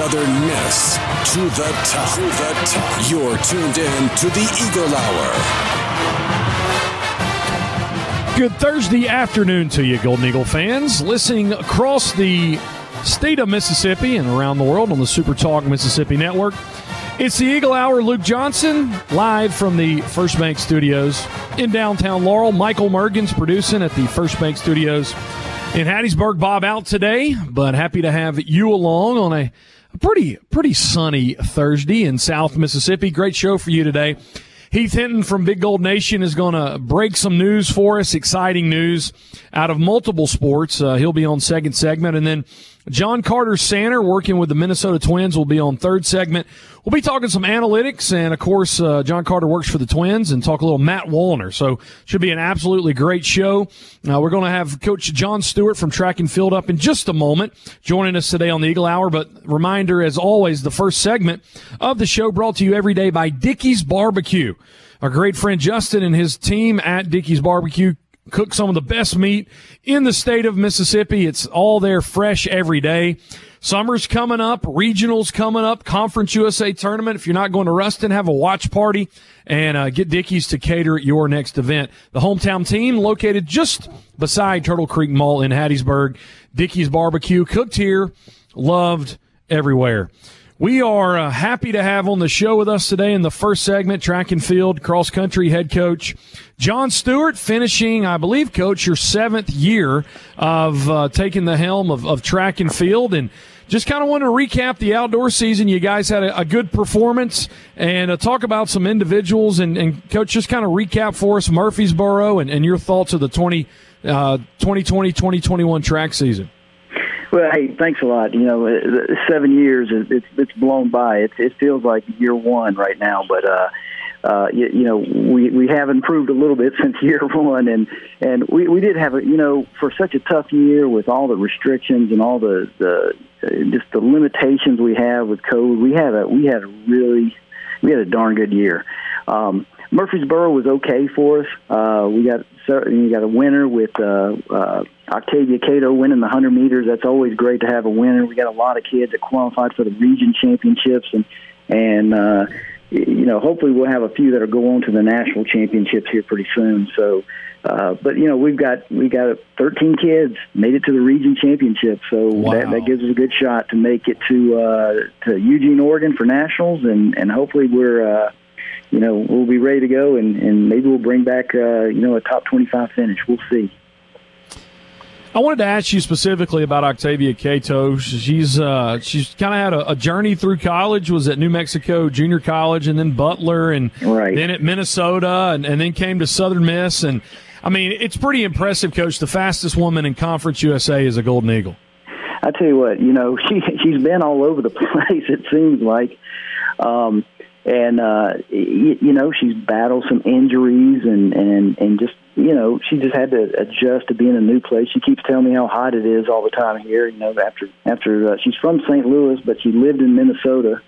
Southern Miss to the top. To the top. You're tuned in to the Eagle Hour. Good Thursday afternoon to you, Golden Eagle fans. Listening across the state of Mississippi and around the world on the Super Talk Mississippi Network. It's the Eagle Hour. Luke Johnson, live from the First Bank Studios in downtown Laurel. Michael Mergens producing at the First Bank Studios in Hattiesburg. Bob out today, but happy to have you along on a pretty pretty sunny Thursday in South Mississippi. Great show for you today. Heath Hinton from Big Gold Nation is going to break some news for us, exciting news out of multiple sports. Uh, he'll be on second segment, and then John Carter Sander, working with the Minnesota Twins, will be on third segment. We'll be talking some analytics, and of course, uh, John Carter works for the Twins, and talk a little Matt Wallner. So, should be an absolutely great show. Uh, we're going to have Coach John Stewart from Track and Field up in just a moment, joining us today on the Eagle Hour. But reminder, as always, the first segment of the show brought to you every day by Dickey's Barbecue. Our great friend Justin and his team at Dickey's Barbecue cook some of the best meat in the state of Mississippi. It's all there fresh every day. Summer's coming up, regionals coming up, Conference USA tournament. If you're not going to Ruston, have a watch party and uh, get Dickey's to cater your next event. The hometown team located just beside Turtle Creek Mall in Hattiesburg. Dickey's Barbecue, cooked here, loved everywhere. We are uh, happy to have on the show with us today in the first segment, track and field cross country head coach John Stewart, finishing, I believe, coach, your seventh year of uh, taking the helm of, of track and field. And just kind of want to recap the outdoor season. You guys had a, a good performance and uh, talk about some individuals. And, and, coach, just kind of recap for us Murfreesboro and, and your thoughts of the 20, uh, 2020 2021 track season. Well, hey, thanks a lot. You know, seven years it's it's blown by. It it feels like year one right now, but uh, uh, you, you know, we we have improved a little bit since year one, and and we we did have a you know for such a tough year with all the restrictions and all the the uh, just the limitations we have with code. We had a we had a really we had a darn good year. Um, Murfreesboro was okay for us. Uh, we got you got a winner with uh, uh, Octavia Cato winning the 100 meters. That's always great to have a winner. We got a lot of kids that qualified for the region championships, and and uh, you know hopefully we'll have a few that will go on to the national championships here pretty soon. So. Uh, but you know we've got we got 13 kids made it to the region championship, so wow. that, that gives us a good shot to make it to uh, to Eugene, Oregon for nationals, and and hopefully we're uh, you know, we'll be ready to go, and, and maybe we'll bring back, uh, you know, a top 25 finish. We'll see. I wanted to ask you specifically about Octavia Cato. She's uh, she's kind of had a, a, journey through college. Was at New Mexico Junior College, and then Butler, and right. then at Minnesota, and, and then came to Southern Miss. And I mean, it's pretty impressive, Coach. The fastest woman in Conference USA is a Golden Eagle. I tell you what, you know, she she's been all over the place. It seems like. Um, and uh you, you know she's battled some injuries and and and just you know she just had to adjust to being in a new place she keeps telling me how hot it is all the time here you know after after uh, she's from St. Louis but she lived in Minnesota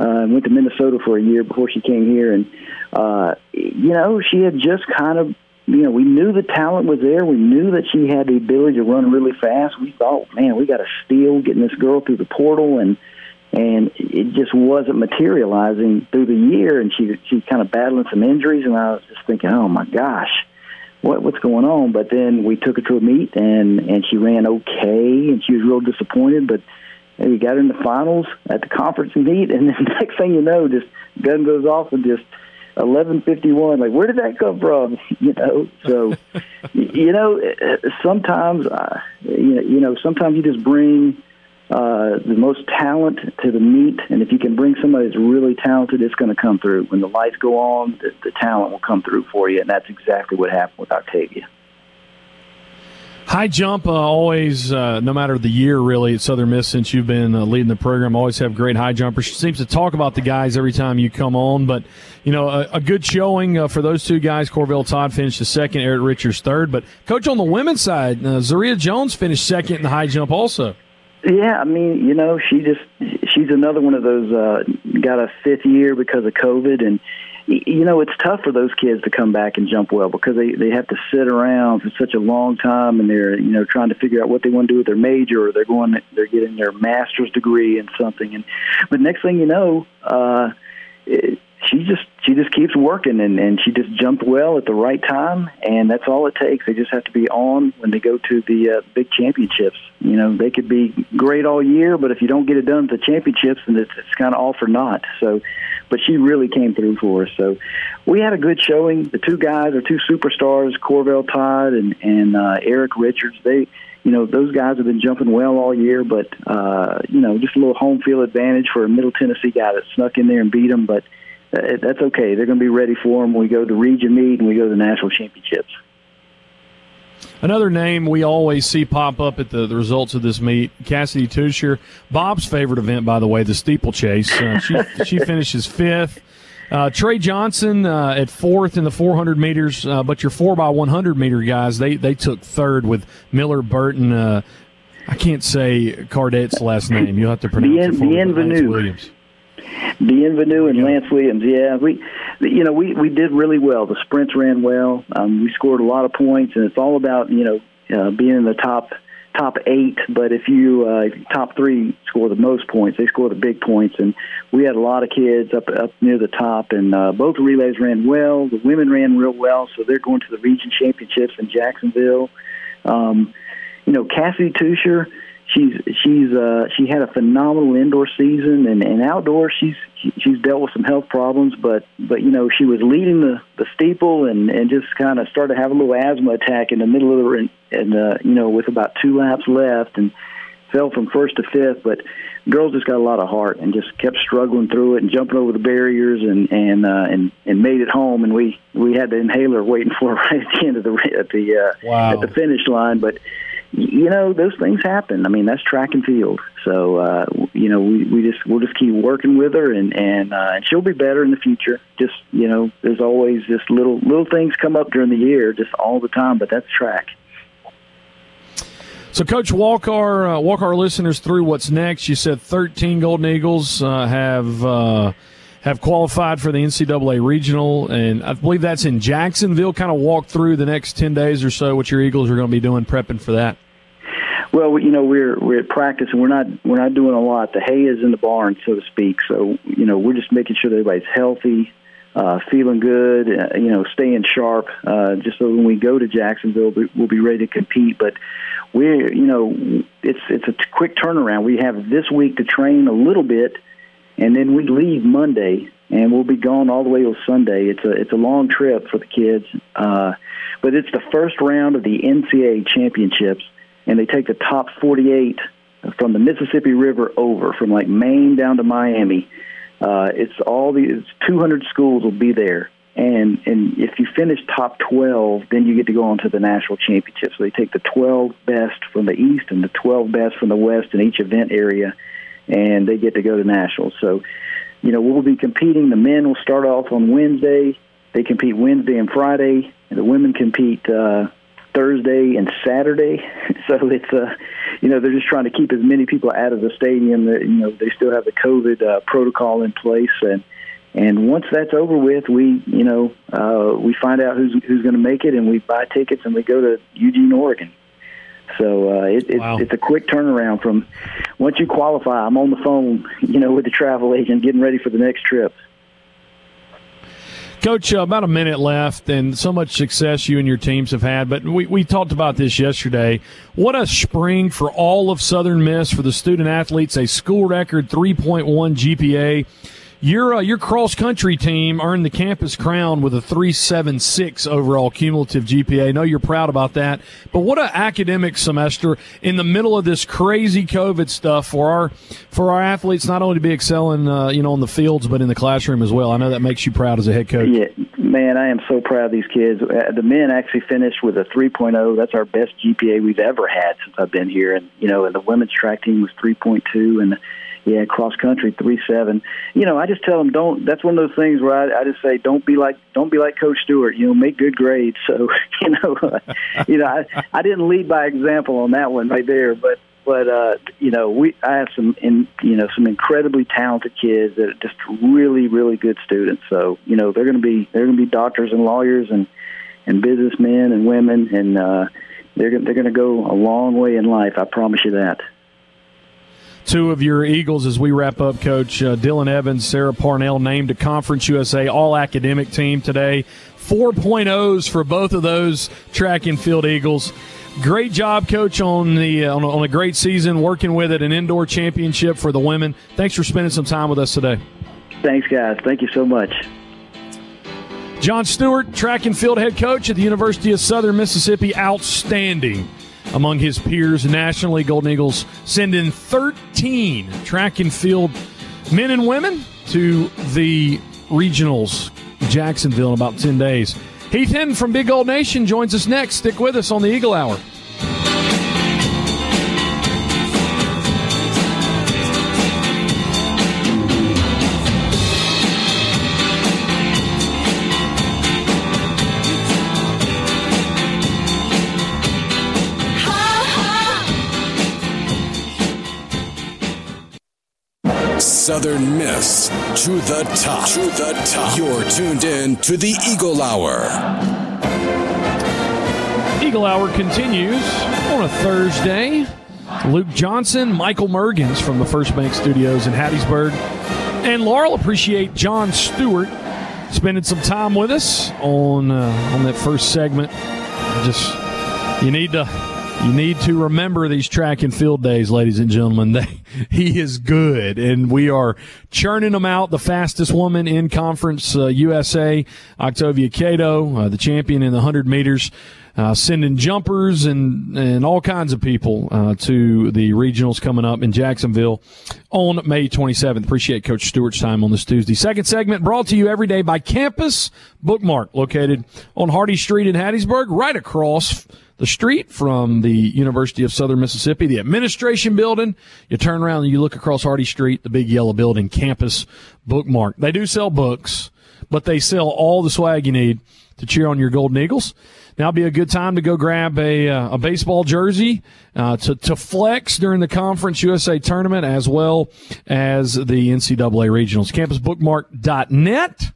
uh went to Minnesota for a year before she came here and uh you know she had just kind of you know, we knew the talent was there. We knew that she had the ability to run really fast. We thought, man, we got a steal getting this girl through the portal, and and it just wasn't materializing through the year. And she she's kind of battling some injuries, and I was just thinking, oh my gosh, what what's going on? But then we took her to a meet, and and she ran okay, and she was real disappointed, but. we got in the finals at the conference meet, and then next thing you know, just gun goes off and just eleven fifty one. Like, where did that come from? You know, so you know, sometimes uh, you know, sometimes you just bring uh, the most talent to the meet, and if you can bring somebody that's really talented, it's going to come through. When the lights go on, the, the talent will come through for you, and that's exactly what happened with Octavia. High jump, uh, always, uh, no matter the year, really, at Southern Miss since you've been uh, leading the program, always have great high jumpers. She seems to talk about the guys every time you come on, but, you know, a, a good showing uh, for those two guys. Corvell Todd finished the second, Eric Richards third. But, Coach, on the women's side, uh, Zaria Jones finished second in the high jump also. Yeah, I mean, you know, she just she's another one of those uh got a fifth year because of COVID and you know, it's tough for those kids to come back and jump well because they they have to sit around for such a long time and they're, you know, trying to figure out what they want to do with their major or they're going they're getting their master's degree in something. And but next thing you know, uh it, she just she just keeps working and and she just jumped well at the right time. And that's all it takes. They just have to be on when they go to the uh, big championships. You know they could be great all year but if you don't get it done at the championships then it's, it's kind of all for naught so but she really came through for us. So we had a good showing. The two guys are two superstars corvell todd and and uh, eric richards. They you know those guys have been jumping well all year, but uh, you know just a little home field advantage for a Middle Tennessee guy that snuck in there and beat them. But uh, that's okay. They're going to be ready for them when we go to region meet and we go to the national championships. Another name we always see pop up at the, the results of this meet, Cassidy Tusher. Bob's favorite event, by the way, the steeplechase. Uh, she, she finishes fifth. Uh, Trey Johnson uh, at fourth in the 400 meters, uh, but your 4 by 100 meter guys, they, they took third with Miller Burton. Uh, I can't say Cardette's last name. You'll have to pronounce Bien, it for Bienvenue. Williams. Bienvenue and Lance Williams. Yeah, we, you know, we we did really well. The sprints ran well. Um, we scored a lot of points, and it's all about you know uh, being in the top top eight. But if you uh, top three score the most points, they score the big points, and we had a lot of kids up up near the top. And uh, both relays ran well. The women ran real well, so they're going to the region championships in Jacksonville. Um, you know, Cassie Tusher she's she's uh she had a phenomenal indoor season and and outdoor. She's she's dealt with some health problems but but you know she was leading the the steeple and and just kind of started having a little asthma attack in the middle of the and uh you know with about two laps left and fell from first to fifth. But girls just got a lot of heart and just kept struggling through it and jumping over the barriers and and uh and and made it home. And we we had the inhaler waiting for her right at the end of the at the uh Wow. at the finish line. But you know those things happen. I mean that's track and field. So uh, you know we, we just we'll just keep working with her and and uh, and she'll be better in the future. Just you know there's always just little little things come up during the year, just all the time. But that's track. So, Coach, walk our uh, walk our listeners through what's next. You said 13 Golden Eagles uh, have uh, have qualified for the NCAA regional, and I believe that's in Jacksonville. Kind of walk through the next 10 days or so what your Eagles are going to be doing prepping for that. Well, you know we're we're at practice and we're not we're not doing a lot. The hay is in the barn, so to speak. So you know we're just making sure that everybody's healthy, uh, feeling good, uh, you know, staying sharp, uh, just so when we go to Jacksonville, we- we'll be ready to compete. But we're, you know, it's it's a quick turnaround. We have this week to train a little bit, and then we leave Monday, and we'll be gone all the way till Sunday. It's a it's a long trip for the kids, uh, but it's the first round of the NCAA championships, and they take the top 48 from the Mississippi River over, from like Maine down to Miami. Uh, it's all the it's 200 schools will be there, and and if you finish top 12, then you get to go on to the national championship. So they take the 12 best from the east and the 12 best from the west in each event area, and they get to go to nationals. So, you know, we'll be competing. The men will start off on Wednesday. They compete Wednesday and Friday, and the women compete uh, Thursday and Saturday. So it's uh, you know, they're just trying to keep as many people out of the stadium. That you know, they still have the COVID uh, protocol in place, and and once that's over with, we you know uh, we find out who's who's going to make it, and we buy tickets and we go to Eugene, Oregon. So uh, it, it's Wow. it's a quick turnaround from once you qualify. I'm on the phone, you know, with the travel agent, getting ready for the next trip. Coach, uh, about a minute left, and so much success you and your teams have had. But we, we talked about this yesterday. What a spring for all of Southern Miss for the student athletes. A school record 3.1 GPA. Your uh, your cross country team earned the campus crown with a 376 overall cumulative GPA. I know you're proud about that, but what an academic semester in the middle of this crazy COVID stuff for our for our athletes not only to be excelling uh, you know on the fields but in the classroom as well. I know that makes you proud as a head coach. Yeah, man, I am so proud of these kids. Uh, the men actually finished with a 3.0. That's our best GPA we've ever had since I've been here. And you know, and the women's track team was 3.2, and yeah, cross country three seven. You know, I just tell them don't. That's one of those things where I, I just say don't be like don't be like Coach Stewart. You know, make good grades. So you know, you know, I I didn't lead by example on that one right there, but but uh, you know, we I have some in you know some incredibly talented kids that are just really really good students. So you know, they're going to be they're going to be doctors and lawyers and and businessmen and women, and uh, they're they're going to go a long way in life. I promise you that two of your Eagles as we wrap up, Coach. Uh, Dylan Evans, Sarah Parnell named a Conference USA All Academic Team today. 4.0s for both of those track and field Eagles. Great job, Coach, on the uh, on, a, on a great season, working with it, an indoor championship for the women. Thanks for spending some time with us today. Thanks, guys. Thank you so much. John Stewart, track and field head coach at the University of Southern Mississippi, outstanding among his peers nationally. Golden Eagles send in 13 track and field men and women to the regionals, Jacksonville, in about 10 days. Heath Hinton from Big Gold Nation joins us next. Stick with us on the Eagle Hour. Southern Miss to the top. To the top. You're tuned in to the Eagle Hour. Eagle Hour continues on a Thursday. Luke Johnson, Michael Mergens from the First Bank Studios in Hattiesburg, and Laurel appreciate John Stewart spending some time with us on uh, on that first segment. Just you need to you need to remember these track and field days, ladies and gentlemen. They, he is good, and we are churning them out. The fastest woman in Conference uh, USA, Octavia Cato, uh, the champion in the 100 meters. Uh, sending jumpers and, and all kinds of people uh, to the regionals coming up in Jacksonville on May 27th. Appreciate Coach Stewart's time on this Tuesday. Second segment brought to you every day by Campus Bookmark, located on Hardy Street in Hattiesburg, right across the street from the University of Southern Mississippi, the administration building. You turn around and you look across Hardy Street, the big yellow building, campus bookmark. They do sell books, but they sell all the swag you need to cheer on your Golden Eagles. Now be a good time to go grab a, uh, a baseball jersey uh, to, to flex during the Conference USA tournament as well as the NCAA regionals. Campusbookmark.net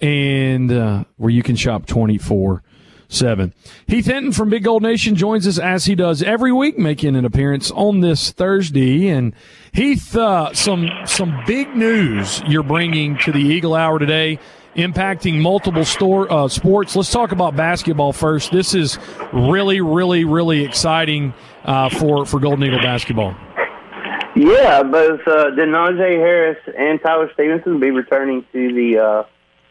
and uh, where you can shop 24 seven. Heath Hinton from Big Gold Nation joins us as he does every week, making an appearance on this Thursday. And Heath, uh, some some big news you're bringing to the Eagle Hour today, impacting multiple store uh, sports. Let's talk about basketball first. This is really, really, really exciting uh, for for Golden Eagle basketball. Yeah, both uh, Denijay Harris and Tyler Stevenson will be returning to the uh,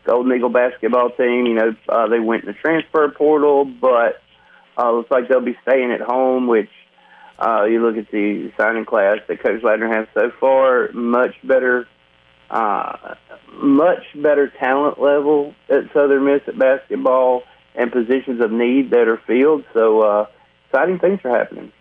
Golden Eagle basketball team. You know, uh, they went in the transfer portal, but uh, looks like they'll be staying at home. Which uh, you look at the signing class that Coach Ladner has so far, much better, uh, much better talent level at Southern Miss at basketball and positions of need that are filled. So uh, exciting things are happening.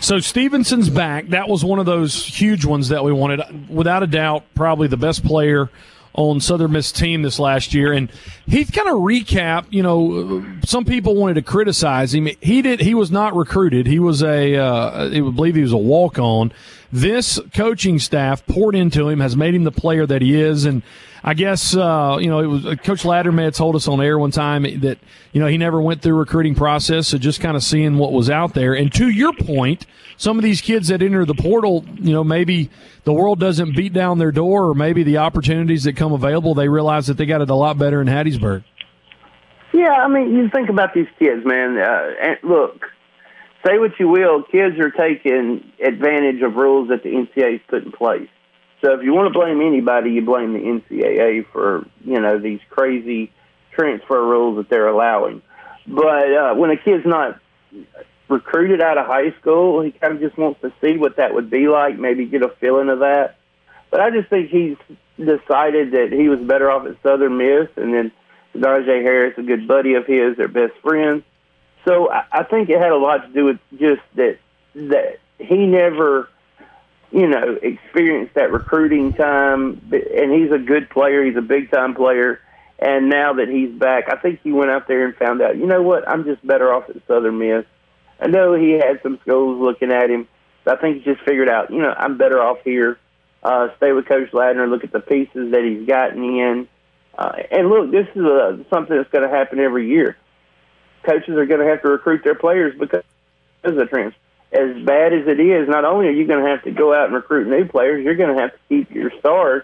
So Stevenson's back. That was one of those huge ones that we wanted. Without a doubt, probably the best player on Southern Miss team this last year, and he kind of recap. You know, some people wanted to criticize him. He did. He was not recruited. He was a. Uh, I believe he was a walk on. This coaching staff poured into him, has made him the player that he is, and I guess uh, you know it was uh, Coach Ladderman told us on air one time that you know he never went through recruiting process, so just kind of seeing what was out there. And to your point, some of these kids that enter the portal, you know, maybe the world doesn't beat down their door, or maybe the opportunities that come available, they realize that they got it a lot better in Hattiesburg. Yeah, I mean, you think about these kids, man. Uh, and look, say what you will, kids are taking advantage of rules that the NCAA's put in place. So if you want to blame anybody, you blame the NCAA for you know these crazy transfer rules that they're allowing. But uh, when a kid's not recruited out of high school, he kind of just wants to see what that would be like, maybe get a feeling of that. But I just think he's decided that he was better off at Southern Miss, and then Najee Harris, a good buddy of his, they're best friends. So I, I think it had a lot to do with just that that he never, you know, experienced that recruiting time, and he's a good player. He's a big time player. And now that he's back, I think he went out there and found out, you know what, I'm just better off at Southern Miss. I know he had some schools looking at him, but I think he just figured out, you know, I'm better off here. Uh, stay with Coach Ladner, look at the pieces that he's gotten in. Uh, and look, this is a, something that's going to happen every year. Coaches are going to have to recruit their players because of the transfer. As bad as it is, not only are you going to have to go out and recruit new players, you're going to have to keep your stars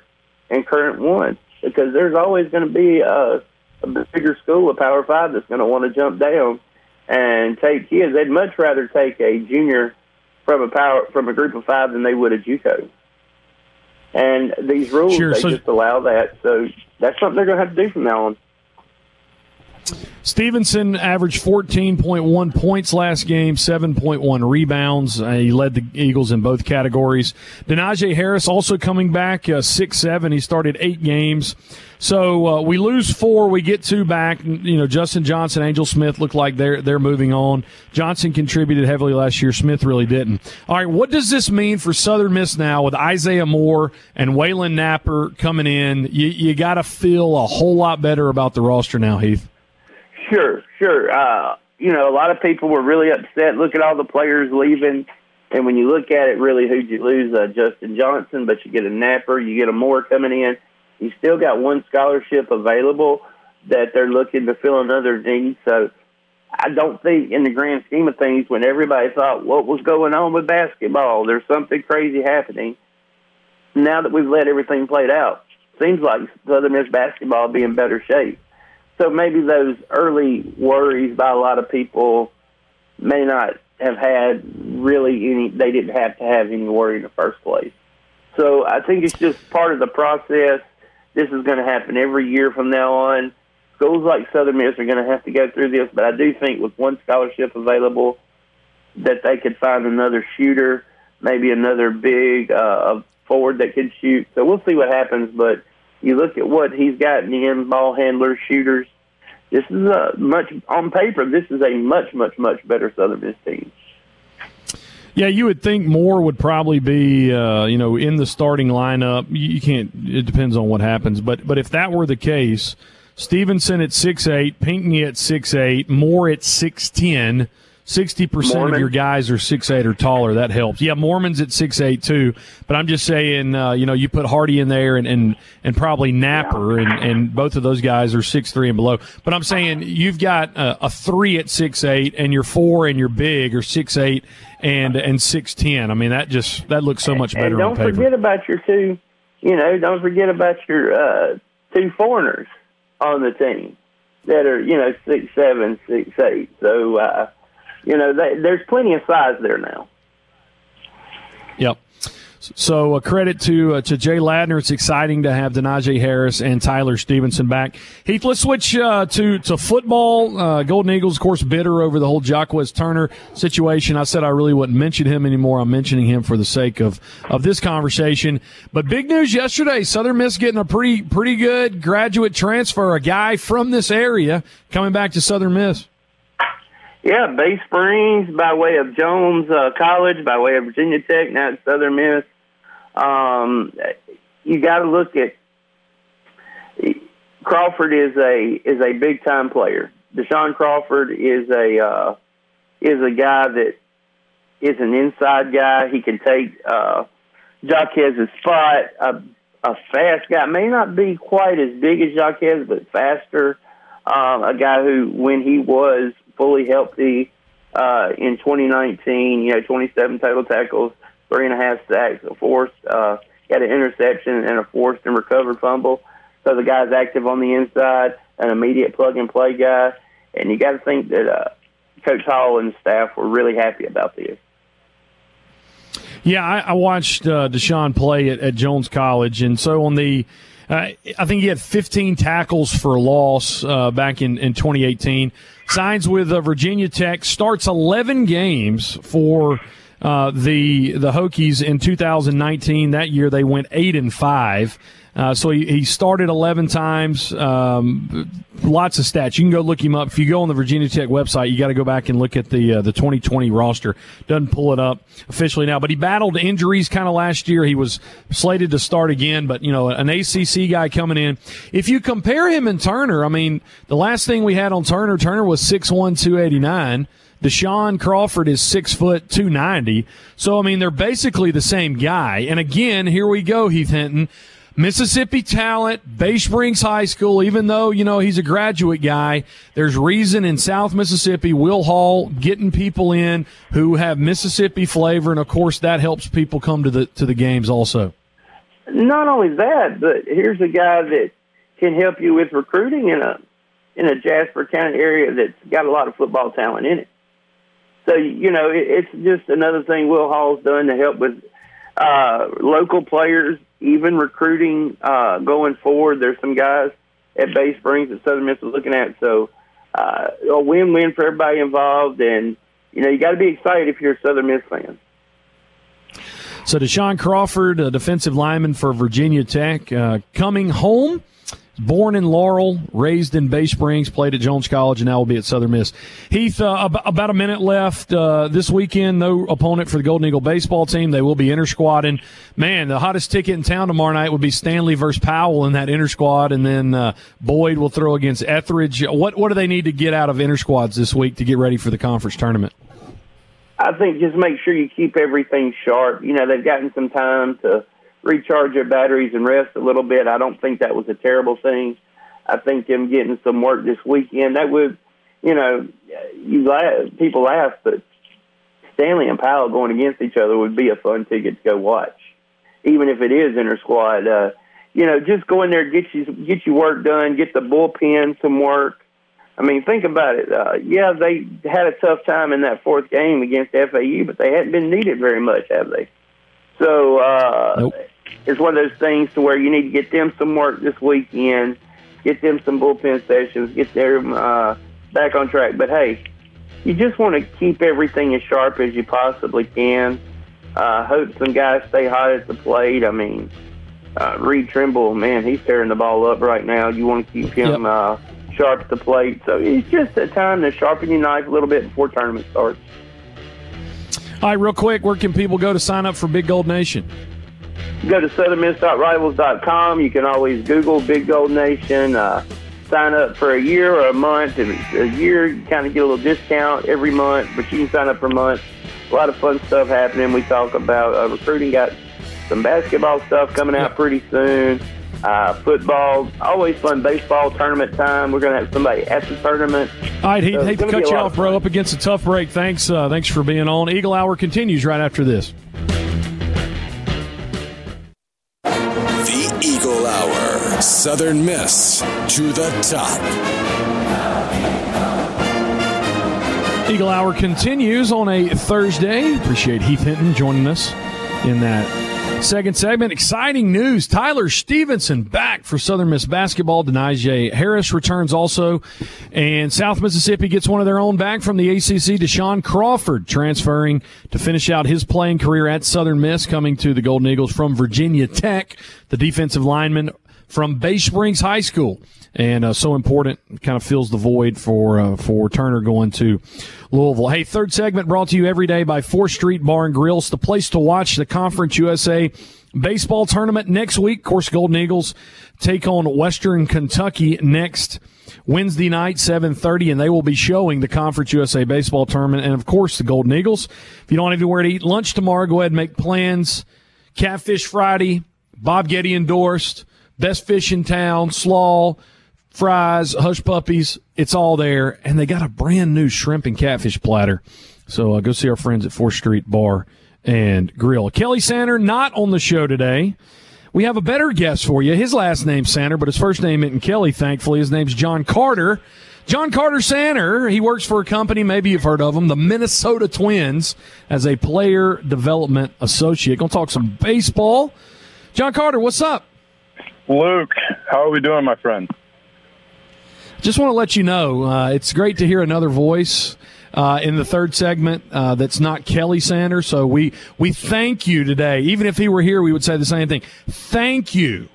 and current ones because there's always going to be a, a bigger school, a Power Five, that's going to want to jump down and take kids. They'd much rather take a junior from a power from a group of five than they would a JUCO. And these rules sure, they so, just allow that. So that's something they're going to have to do from now on. Stevenson averaged 14.1 points last game, 7.1 rebounds. Uh, he led the Eagles in both categories. Denijay Harris also coming back, uh, 6'7. He started eight games. So uh, we lose four, we get two back. You know, Justin Johnson, Angel Smith look like they're they're moving on. Johnson contributed heavily last year. Smith really didn't. All right, what does this mean for Southern Miss now with Isaiah Moore and Walyn Napper coming in? You, you got to feel a whole lot better about the roster now, Heath. Sure, sure. Uh, you know, a lot of people were really upset. Look at all the players leaving. And when you look at it, really, who'd you lose? Uh, Justin Johnson, but you get a Napper, you get a Moore coming in. You still got one scholarship available that they're looking to fill another need. So I don't think, in the grand scheme of things, when everybody thought what was going on with basketball, there's something crazy happening. Now that we've let everything played out, seems like Southern Miss basketball be in better shape. So maybe those early worries by a lot of people may not have had really any, they didn't have to have any worry in the first place. So I think it's just part of the process. This is going to happen every year from now on. Schools like Southern Miss are going to have to go through this, but I do think with one scholarship available, that they could find another shooter, maybe another big uh, forward that could shoot. So we'll see what happens, but you look at what he's got in ball handlers, shooters. This is a much on paper. This is a much, much, much better Southern Miss team. Yeah, you would think Moore would probably be, uh, you know, in the starting lineup. You can't. It depends on what happens, but but if that were the case, Stevenson at six eight, Pinckney at six eight, Moore at six ten Sixty percent of your guys are six eight or taller. That helps. Yeah, Mormons at six eight too. But I'm just saying, uh, you know, you put Hardy in there and and, and probably Napper, and, and both of those guys are six three and below. But I'm saying you've got a, a three at six eight, and your four and your big are six eight and and six ten. I mean, that just that looks so much better. And don't forget about your two. You know, don't forget about your uh, two foreigners on the team that are you know six seven, six eight. So. Uh, you know, they, there's plenty of size there now. Yep. So a credit to uh, to Jay Ladner. It's exciting to have Denijay Harris and Tyler Stevenson back. Heath, let's switch uh, to to football. Uh, Golden Eagles, of course, bitter over the whole Jacquez Turner situation. I said I really wouldn't mention him anymore. I'm mentioning him for the sake of of this conversation. But big news yesterday: Southern Miss getting a pretty pretty good graduate transfer, a guy from this area coming back to Southern Miss. Yeah, Bay Springs by way of Jones uh, College, by way of Virginia Tech, now Southern Miss. Um, you got to look at Crawford is a is a big time player. Deshaun Crawford is a uh, is a guy that is an inside guy. He can take uh, Jaquez's spot. A, a fast guy may not be quite as big as Jaquez, but faster. Um, a guy who, when he was fully healthy uh, in 2019. You know, 27 total tackles, three and a half sacks, a forced, uh, got an interception and a forced and recovered fumble. So the guy's active on the inside, an immediate plug and play guy, and you got to think that uh, Coach Hall and staff were really happy about this. Yeah, I, I watched uh, Deshaun play at, at Jones College, and so on the uh, I think he had 15 tackles for loss uh, back in, in 2018. Signs with uh, Virginia Tech, starts 11 games for uh, the the Hokies in 2019. That year they went eight and five. Uh, so he, he started 11 times. Um, lots of stats. You can go look him up. If you go on the Virginia Tech website, you got to go back and look at the uh, the 2020 roster. Doesn't pull it up officially now, but he battled injuries kind of last year. He was slated to start again, but you know, an ACC guy coming in. If you compare him and Turner, I mean, the last thing we had on Turner, Turner was 6'1", 289. Deshaun Crawford is six foot two ninety. So I mean, they're basically the same guy. And again, here we go, Heath Hinton. Mississippi talent, Bay Springs High School, even though, you know, he's a graduate guy, there's reason in South Mississippi, Will Hall getting people in who have Mississippi flavor. And of course, that helps people come to the, to the games also. Not only that, but here's a guy that can help you with recruiting in a, in a Jasper County area that's got a lot of football talent in it. So, you know, it's just another thing Will Hall's done to help with uh, local players, even recruiting uh, going forward. There's some guys at Bay Springs that Southern Miss is looking at. So uh, a win-win for everybody involved, and you know you got to be excited if you're a Southern Miss fan. So Deshaun Crawford, a defensive lineman for Virginia Tech, uh, coming home Born in Laurel, raised in Bay Springs, played at Jones College, and now will be at Southern Miss. Heath, uh, about a minute left uh, this weekend. No opponent for the Golden Eagle baseball team. They will be inter squadding. Man, the hottest ticket in town tomorrow night would be Stanley versus Powell in that inter squad, and then uh, Boyd will throw against Etheridge. What what do they need to get out of inter squads this week to get ready for the conference tournament? I think just make sure you keep everything sharp. You know, they've gotten some time to recharge their batteries and rest a little bit. I don't think that was a terrible thing. I think them getting some work this weekend that would, you know, you laugh, people laugh, but Stanley and Powell going against each other would be a fun ticket to go watch, even if it is inter squad. Uh, you know, just go in there, get you get your work done, get the bullpen some work. I mean, think about it. Uh, yeah, they had a tough time in that fourth game against FAU, but they hadn't been needed very much, have they? So uh, nope it's one of those things to where you need to get them some work this weekend, get them some bullpen sessions, get them uh, back on track. But hey, you just want to keep everything as sharp as you possibly can. Uh, hope some guys stay hot at the plate. I mean, uh, Reed Trimble, man, he's tearing the ball up right now. You want to keep him yep. uh, sharp at the plate. So it's just a time to sharpen your knife a little bit before tournament starts. All right, real quick, where can people go to sign up for Big Gold Nation? Go to southernmiss.rivals.com. You can always Google Big Gold Nation. Uh, sign up for a year or a month. And a year, you kind of get a little discount every month, but you can sign up for a month. A lot of fun stuff happening. We talk about uh, recruiting. Got some basketball stuff coming out pretty soon. Uh, football, always fun. Baseball tournament time. We're going to have somebody at the tournament. All right, hate, so hate to cut you off, bro. Up against a tough break. Thanks, uh, thanks for being on. Eagle Hour continues right after this. Southern Miss to the top. Eagle Hour continues on a Thursday. Appreciate Heath Hinton joining us in that Second segment, exciting news. Tyler Stevenson back for Southern Miss basketball. Denijay Harris returns also. And South Mississippi gets one of their own back from the ACC. Deshaun Crawford transferring to finish out his playing career at Southern Miss, coming to the Golden Eagles from Virginia Tech. The defensive lineman from Bay Springs High School, and uh, so important. Kind of fills the void for uh, for Turner going to Louisville. Hey, third segment brought to you every day by Fourth Street Bar and Grill. It's the place to watch the Conference USA baseball tournament next week. Of course, Golden Eagles take on Western Kentucky next. Wednesday night, 7.30, and they will be showing the Conference USA baseball tournament and, of course, the Golden Eagles. If you don't have anywhere to eat lunch tomorrow, go ahead and make plans. Catfish Friday, Bob Getty endorsed. Best fish in town, slaw, fries, hush puppies. It's all there. And they got a brand new shrimp and catfish platter. So uh, go see our friends at 4th Street Bar and Grill. Kelly Sander not on the show today. We have a better guest for you. His last name's Sander, but his first name isn't Kelly, thankfully. His name's John Carter. John Carter Sander, he works for a company, maybe you've heard of them, the Minnesota Twins, as a player development associate. Gonna talk some baseball. John Carter, what's up? Luke, how are we doing, my friend? Just want to let you know uh, it's great to hear another voice. uh, in the third segment uh, that's not Kelly Sanders. So we we thank you today. Even if he were here, we would say the same thing. Thank you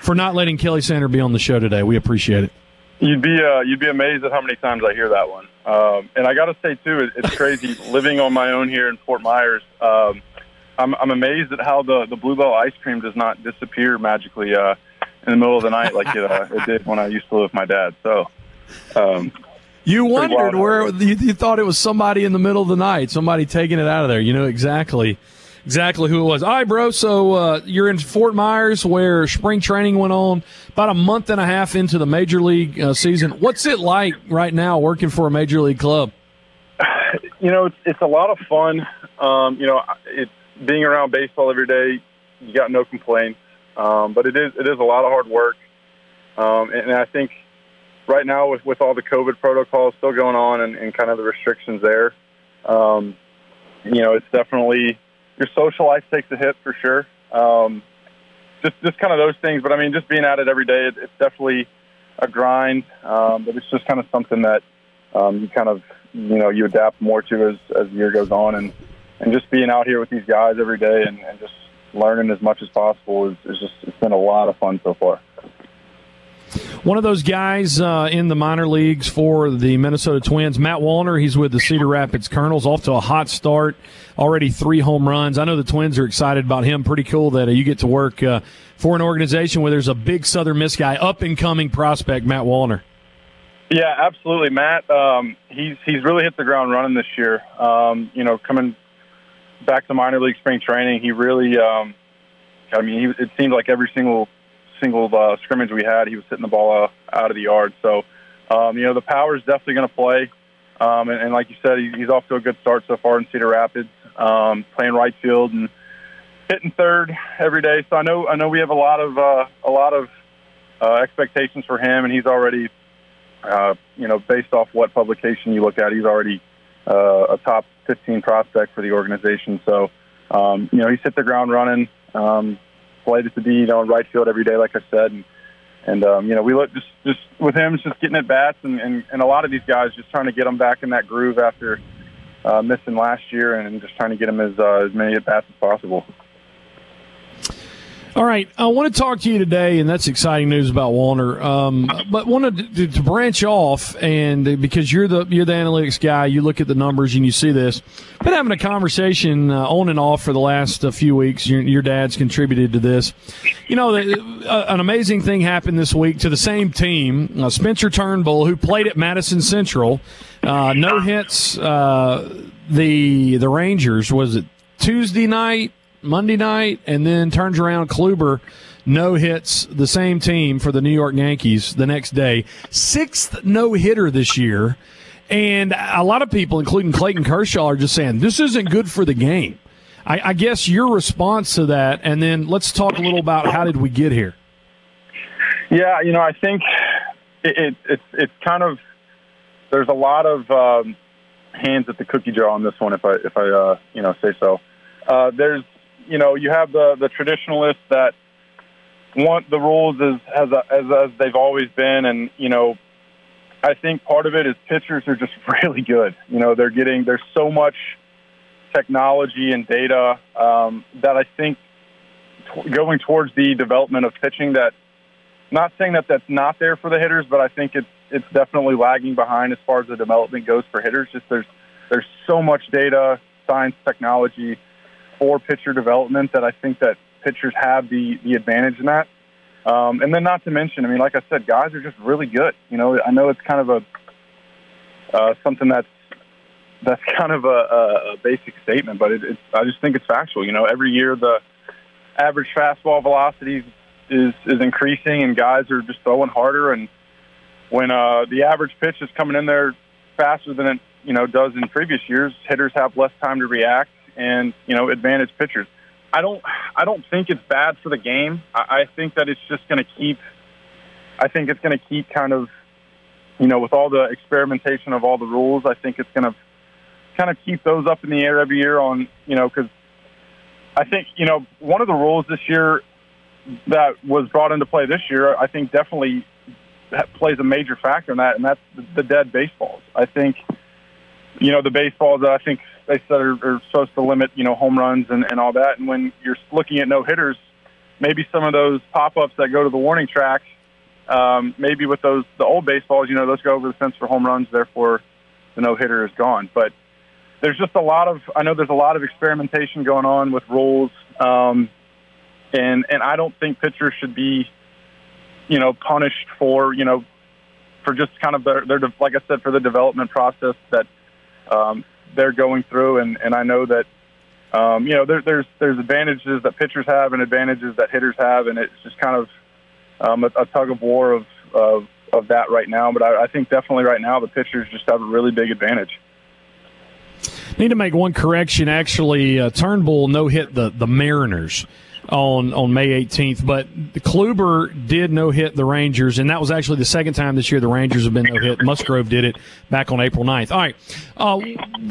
for not letting Kelly Sanders be on the show today. We appreciate it. You'd be uh, you'd be amazed at how many times I hear that one. Um, and I got to say too, it, it's crazy living on my own here in Fort Myers. Um, I'm, I'm amazed at how the the Bluebell ice cream does not disappear magically uh, in the middle of the night like it, uh, it did when I used to live with my dad. So. Um, you wondered where you, you thought it was somebody in the middle of the night, somebody taking it out of there. You know exactly exactly who it was. All right, bro. So uh, you're in Fort Myers where spring training went on about a month and a half into the major league uh, season. What's it like right now working for a major league club? You know, it's, it's a lot of fun. Um, you know, it's being around baseball every day. You got no complaint. um, but it is it is a lot of hard work. Um, and, and I think right now with with all the COVID protocols still going on and, and kind of the restrictions there, um, you know, it's definitely your social life takes a hit for sure. Um, just just kind of those things, but I mean, just being at it every day, it, it's definitely a grind. Um, but it's just kind of something that um, you kind of you know you adapt more to as as the year goes on, and and just being out here with these guys every day and, and just learning as much as possible is, is just it's been a lot of fun so far. One of those guys uh, in the minor leagues for the Minnesota Twins, Matt Wallner, he's with the Cedar Rapids Kernels, off to a hot start, already three home runs. I know the Twins are excited about him. Pretty cool that uh, you get to work uh, for an organization where there's a big Southern Miss guy, up and coming prospect, Matt Wallner. Yeah, absolutely, Matt. Um, he's he's really hit the ground running this year. Um, you know, coming back to minor league spring training, he really. Um, I mean, he, it seemed like every single single uh, scrimmage we had, he was hitting the ball uh, out of the yard. So, um, you know, the power is definitely going to play. Um, and, and like you said, he, he's off to a good start so far in Cedar Rapids, um, playing right field and hitting third every day. So I know I know we have a lot of uh, a lot of uh, expectations for him, and he's already, uh, you know, based off what publication you look at, he's already uh, a top 15 prospect for the organization. So, um, you know, he's hit the ground running. Um, delighted to be you know in right field every day, like I said, and and um, you know we look just just with him, just getting at bats, and, and and a lot of these guys just trying to get them back in that groove after uh, missing last year, and just trying to get them as uh, as many at bats as possible. All right, I want to talk to you today, and that's exciting news about Wallner. Um, but wanted to, to, branch off, and because you're the you're the analytics guy, you look at the numbers and you see this. Been having a conversation uh, on and off for the last uh, few weeks. Your, your, dad's contributed to this. You know, the, uh, an amazing thing happened this week to the same team. Uh, Spencer Turnbull, who played at Madison Central, uh, no hits. Uh, the the Rangers was it Tuesday night Monday night, and then turns around Kluber no hits the same team for the New York Yankees the next day. Sixth no hitter this year. And a lot of people, including Clayton Kershaw, are just saying this isn't good for the game. I, I guess your response to that, and then let's talk a little about how did we get here. Yeah, you know, I think it, it, it's it's kind of there's a lot of um, hands at the cookie jar on this one, if I if I uh, you know say so. Uh, there's you know, you have the the traditionalists that want the rules as as as, as they've always been, and you know, I think part of it is pitchers are just really good. You know, they're getting there's so much technology and data um, that I think t- going towards the development of pitching that. Not saying that that's not there for the hitters, but I think it's it's definitely lagging behind as far as the development goes for hitters. Just there's there's so much data, science, technology for pitcher development that I think that pitchers have the the advantage in that. Um, and then not to mention, I mean, like I said, guys are just really good. You know, I know it's kind of a uh, something that's that's kind of a, a basic statement, but it, it's I just think it's factual. You know, every year the average fastball velocity is is increasing, and guys are just throwing harder. And when uh, the average pitch is coming in there faster than it you know does in previous years, hitters have less time to react and you know advantage pitchers. I don't I don't think it's bad for the game. I, I think that it's just going to keep. I think it's going to keep kind of, you know, with all the experimentation of all the rules. I think it's going to kind of keep those up in the air every year on you know because I think you know one of the rules this year that was brought into play this year. I think definitely plays a major factor in that, and that's the dead baseballs. I think you know, the baseballs that I think they said are, are supposed to limit, you know, home runs and, and all that. And when you're looking at no hitters, maybe some of those pop ups that go to the warning track, um, maybe with those the old baseballs, you know, those go over the fence for home runs. Therefore, the no hitter is gone. But there's just a lot of I know there's a lot of experimentation going on with rules, um, and and I don't think pitchers should be, you know, punished for you know, for just kind of their, their like I said for the development process that um, they're going through, and and I know that. Um, you know, there, there's there's advantages that pitchers have and advantages that hitters have, and it's just kind of um, a, a tug of war of, of of that right now. But I, I think definitely right now the pitchers just have a really big advantage. Need to make one correction. Actually, uh, Turnbull no hit the the Mariners on on May 18th, but the Kluber did no hit the Rangers, and that was actually the second time this year the Rangers have been no hit. Musgrove did it back on April 9th. All right, uh,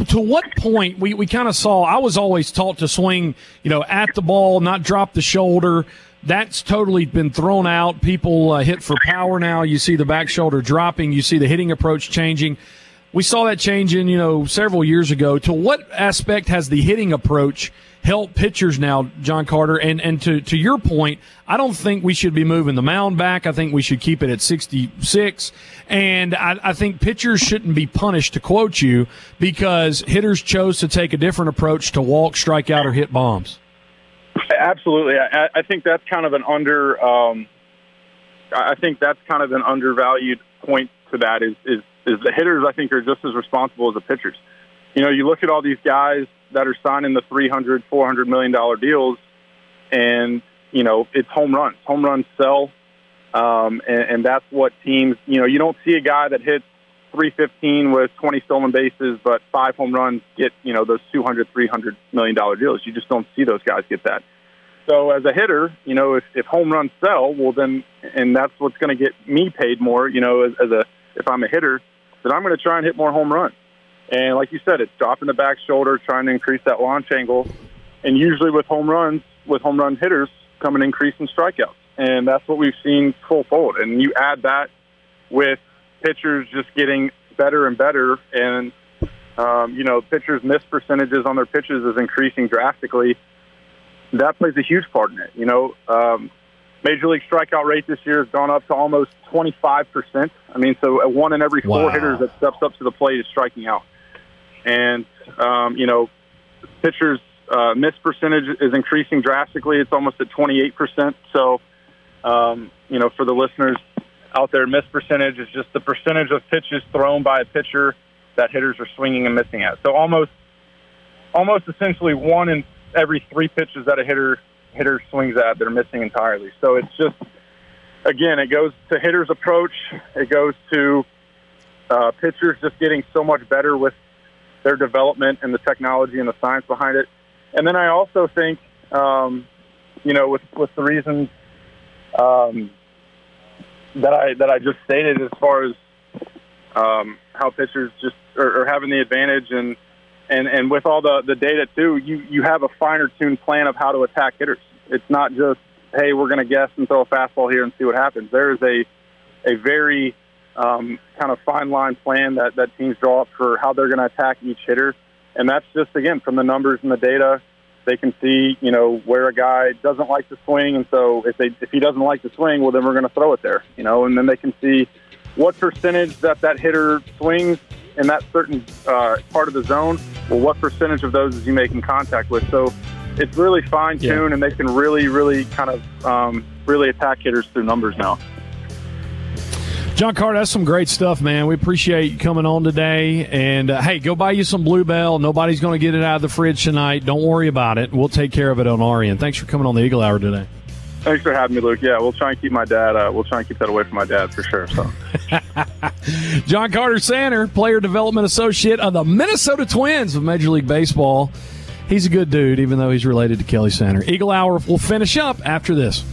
to what point we we kind of saw? I was always taught to swing, you know, at the ball, not drop the shoulder. That's totally been thrown out. People uh, hit for power now. You see the back shoulder dropping. You see the hitting approach changing we saw that change in, you know, several years ago. To what aspect has the hitting approach helped pitchers now, John Carter? And and to, to your point, I don't think we should be moving the mound back. I think we should keep it at 66. And I, I think pitchers shouldn't be punished, to quote you, because hitters chose to take a different approach to walk, strike out, or hit bombs. Absolutely. I, I think that's kind of an under. Um, I think that's kind of an undervalued point to that is is is the hitters I think are just as responsible as the pitchers. You know, you look at all these guys that are signing the 300, 400 million dollar deals, and you know it's home runs. Home runs sell, um, and, and that's what teams. You know, you don't see a guy that hits 315 with 20 stolen bases, but five home runs get you know those 200, 300 million dollar deals. You just don't see those guys get that. So as a hitter, you know, if, if home runs sell, well then, and that's what's going to get me paid more. You know, as, as a if I'm a hitter, then I'm going to try and hit more home runs. And like you said, it's dropping the back shoulder, trying to increase that launch angle. And usually with home runs, with home run hitters, come an increase in strikeouts. And that's what we've seen full fold. And you add that with pitchers just getting better and better. And, um, you know, pitchers' miss percentages on their pitches is increasing drastically. That plays a huge part in it. You know, um, Major League strikeout rate this year has gone up to almost 25%. I mean, so one in every four wow. hitters that steps up to the plate is striking out. And, um, you know, pitchers' uh, miss percentage is increasing drastically. It's almost at 28%. So, um, you know, for the listeners out there, miss percentage is just the percentage of pitches thrown by a pitcher that hitters are swinging and missing at. So almost, almost essentially one in every three pitches that a hitter hitter swings at they're missing entirely. So it's just again, it goes to hitters' approach. It goes to uh, pitchers just getting so much better with their development and the technology and the science behind it. And then I also think, um, you know, with with the reasons um, that I that I just stated, as far as um, how pitchers just are, are having the advantage and and and with all the the data too, you you have a finer tuned plan of how to attack hitters. It's not just hey, we're going to guess and throw a fastball here and see what happens. There is a a very um, kind of fine line plan that that teams draw up for how they're going to attack each hitter, and that's just again from the numbers and the data. They can see, you know, where a guy doesn't like to swing, and so if they if he doesn't like to swing, well, then we're going to throw it there, you know, and then they can see what percentage that that hitter swings in that certain uh, part of the zone. Well, what percentage of those is he making contact with? So it's really fine tuned, yeah. and they can really, really kind of um, really attack hitters through numbers now. John Carter, that's some great stuff, man. We appreciate you coming on today. And uh, hey, go buy you some Blue Bell. Nobody's going to get it out of the fridge tonight. Don't worry about it. We'll take care of it on our end. Thanks for coming on the Eagle Hour today. Thanks for having me, Luke. Yeah, we'll try and keep my dad. Uh, we'll try and keep that away from my dad for sure. So, John Carter Sander, player development associate of the Minnesota Twins of Major League Baseball. He's a good dude, even though he's related to Kelly Sander. Eagle Hour will finish up after this.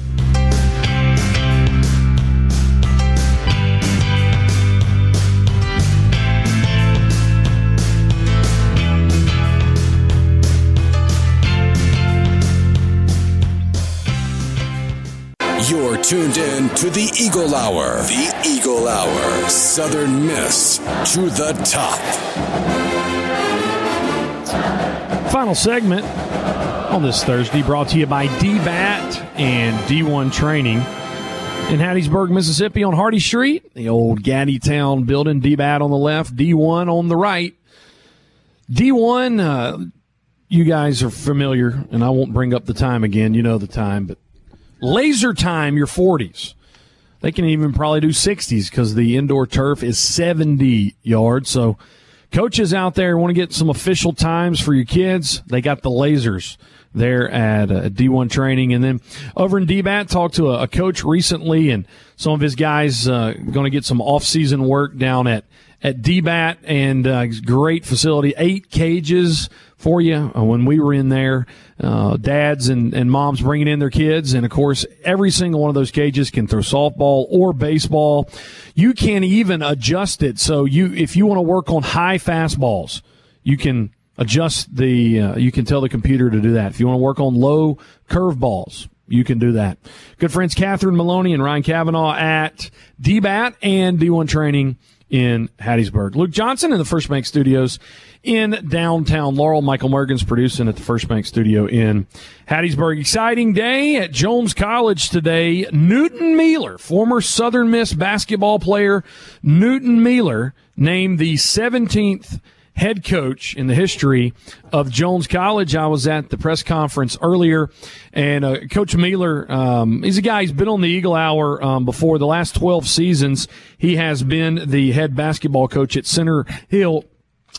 Tuned in to the Eagle Hour. The Eagle Hour. Southern Miss to the top. final segment on this Thursday brought to you by DBAT and D1 Training in Hattiesburg, Mississippi on Hardy Street, the old Gaddy Town building, DBAT on the left, D1 on the right. D1, uh, you guys are familiar, and I won't bring up the time again. You know the time, but laser time, your 40s. They can even probably do 60s because the indoor turf is 70 yards. So, coaches out there want to get some official times for your kids. They got the lasers there at uh, D1 training. And then over in DBAT, talked to a, a coach recently, and some of his guys uh, going to get some off-season work down at at DBAT, and uh, great facility, eight cages for you. Uh, when we were in there, uh, dads and, and moms bringing in their kids, and of course, every single one of those cages can throw softball or baseball. You can even adjust it so you if you want to work on high fastballs, you can adjust the, uh, you can tell the computer to do that. If you want to work on low curveballs, you can do that. Good friends Catherine Maloney and Ryan Kavanaugh at DBAT and D1 Training in Hattiesburg. Luke Johnson in the First Bank Studios in downtown Laurel. Michael Morgan's producing at the First Bank Studio in Hattiesburg. Exciting day at Jones College today. Newton Mealer, former Southern Miss basketball player, Newton Mealer, named the 17th head coach in the history of Jones College. I was at the press conference earlier, and uh, Coach Mealer, um, he's a guy who's been on the Eagle Hour um, before the last 12 seasons. He has been the head basketball coach at Center Hill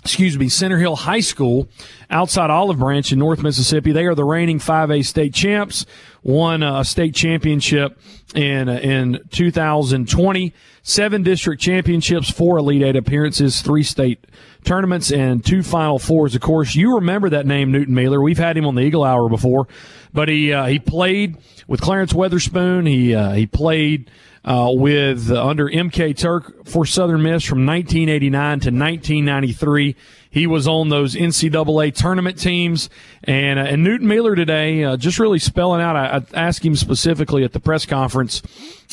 excuse me, Center Hill High School outside Olive Branch in North Mississippi. They are the reigning 5A state champs, won a state championship in, in 2020, seven district championships, four Elite Eight appearances, three state tournaments, and two Final Fours. Of course, you remember that name, Newton Mealer. We've had him on the Eagle Hour before, but he, uh, he played with Clarence Weatherspoon. He, uh, he played, uh, with uh, under MK Turk for Southern Miss from 1989 to 1993. He was on those NCAA tournament teams, and uh, and Newton Mealer today uh, just really spelling out. I, I, asked him specifically at the press conference,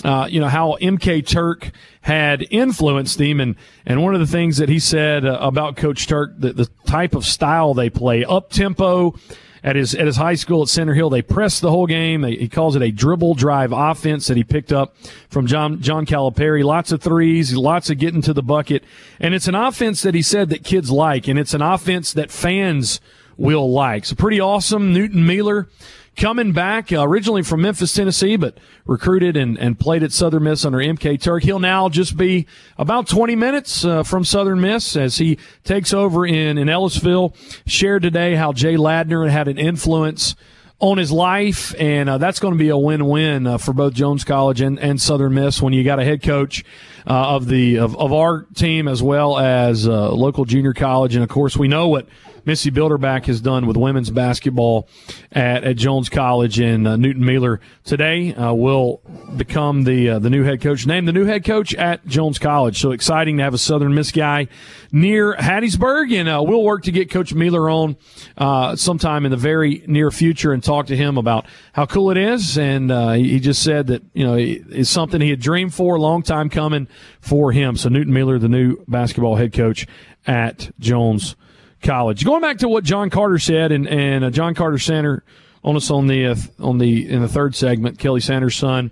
uh, you know how MK Turk had influenced him, and and one of the things that he said uh, about Coach Turk, the, the type of style they play, up tempo at his at his high school at Center Hill. They press the whole game. They, he calls it a dribble drive offense that he picked up from John John Calipari. Lots of threes, lots of getting to the bucket, and it's an offense that he said that kids like, and it's an offense that fans will like. So pretty awesome. Newton Mealer coming back uh, originally from Memphis, Tennessee, but recruited and, and played at Southern Miss under MK Turk. He'll now just be about 20 minutes uh, from Southern Miss as he takes over in, in Ellisville. Shared today how Jay Ladner had an influence on his life, and uh, that's going to be a win-win uh, for both Jones College and, and Southern Miss when you got a head coach uh, of the of, of our team as well as uh, local junior college, and of course we know what Missy Bilderback has done with women's basketball at, at Jones College in uh, Newton Mealer today uh, will become the uh, the new head coach, named the new head coach at Jones College. So exciting to have a Southern Miss guy near Hattiesburg, and uh, we'll work to get Coach Mealer on uh, sometime in the very near future and talk to him about how cool it is. And uh, he just said that you know it's something he had dreamed for a long time coming for him. So Newton Mealer, the new basketball head coach at Jones college. Going back to what John Carter said, and and uh, John Carter Sander on us on the uh, on the in the third segment, Kelly Sanders' son,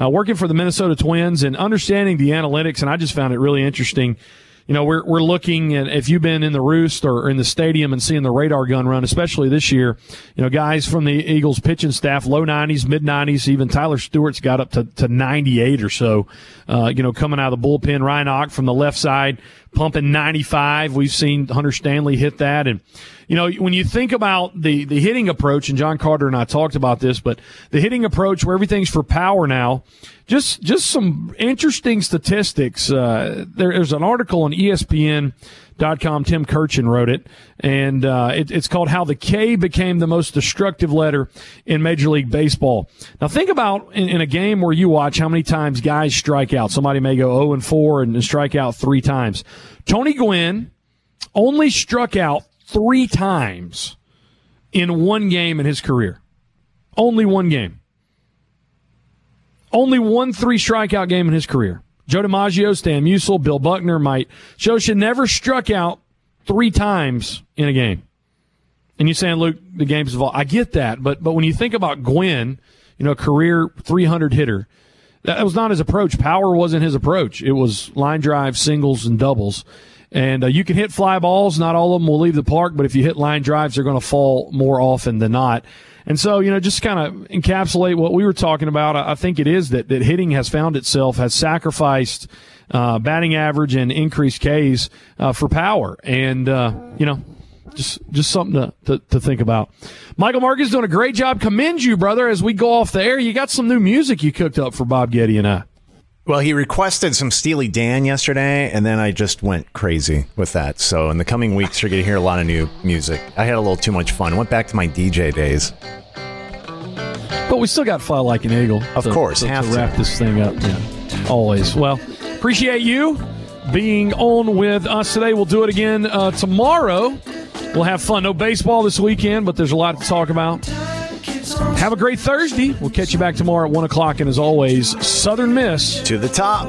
uh, working for the Minnesota Twins and understanding the analytics, and I just found it really interesting. You know, we're we're looking at if you've been in the roost or in the stadium and seeing the radar gun run, especially this year. You know, guys from the Eagles pitching staff, low 90s, mid 90s, even Tyler Stuart's got up to, to 98 or so. Uh, you know, coming out of the bullpen, Ryan Och from the left side pumping 95. We've seen Hunter Stanley hit that. And, you know, when you think about the, the hitting approach, and John Carter and I talked about this, but the hitting approach where everything's for power now, just, just some interesting statistics. Uh, there, there's an article on ESPN Com. Tim Kurkjian wrote it, and uh, it, it's called "How the K Became the Most Destructive Letter in Major League Baseball." Now, think about in, in, a game where you watch how many times guys strike out. Somebody may go 0 and 4 and strike out three times. Tony Gwynn only struck out three times in one game in his career. Only one game. Only one three strikeout game in his career. Joe DiMaggio, Stan Musial, Bill Buckner, Mike Scioscia never struck out three times in a game. And you're saying, Luke, the game's evolved. I get that, but but when you think about Gwynn, you know, career 300 hitter, that was not his approach. Power wasn't his approach. It was line drive, singles, and doubles. And uh, you can hit fly balls. Not all of them will leave the park, but if you hit line drives, they're going to fall more often than not. And so, you know, just kind of encapsulate what we were talking about. I think it is that, that hitting has found itself, has sacrificed uh, batting average and increased Ks uh, for power. And, uh, you know, just just something to, to, to, think about. Michael Marcus doing a great job. Commend you, brother, as we go off the air. You got some new music you cooked up for Bob Getty and I. Well, he requested some Steely Dan yesterday, and then I just went crazy with that. So in the coming weeks, you're going to hear a lot of new music. I had a little too much fun. Went back to my DJ days. But we still got Fly Like an Eagle. Of to, course, to, have to wrap this thing up. Yeah, always. Well, appreciate you being on with us today. We'll do it again uh, tomorrow. We'll have fun. No baseball this weekend, but there's a lot to talk about. Have a great Thursday. We'll catch you back tomorrow at 1 o'clock. And as always, Southern Miss to the top.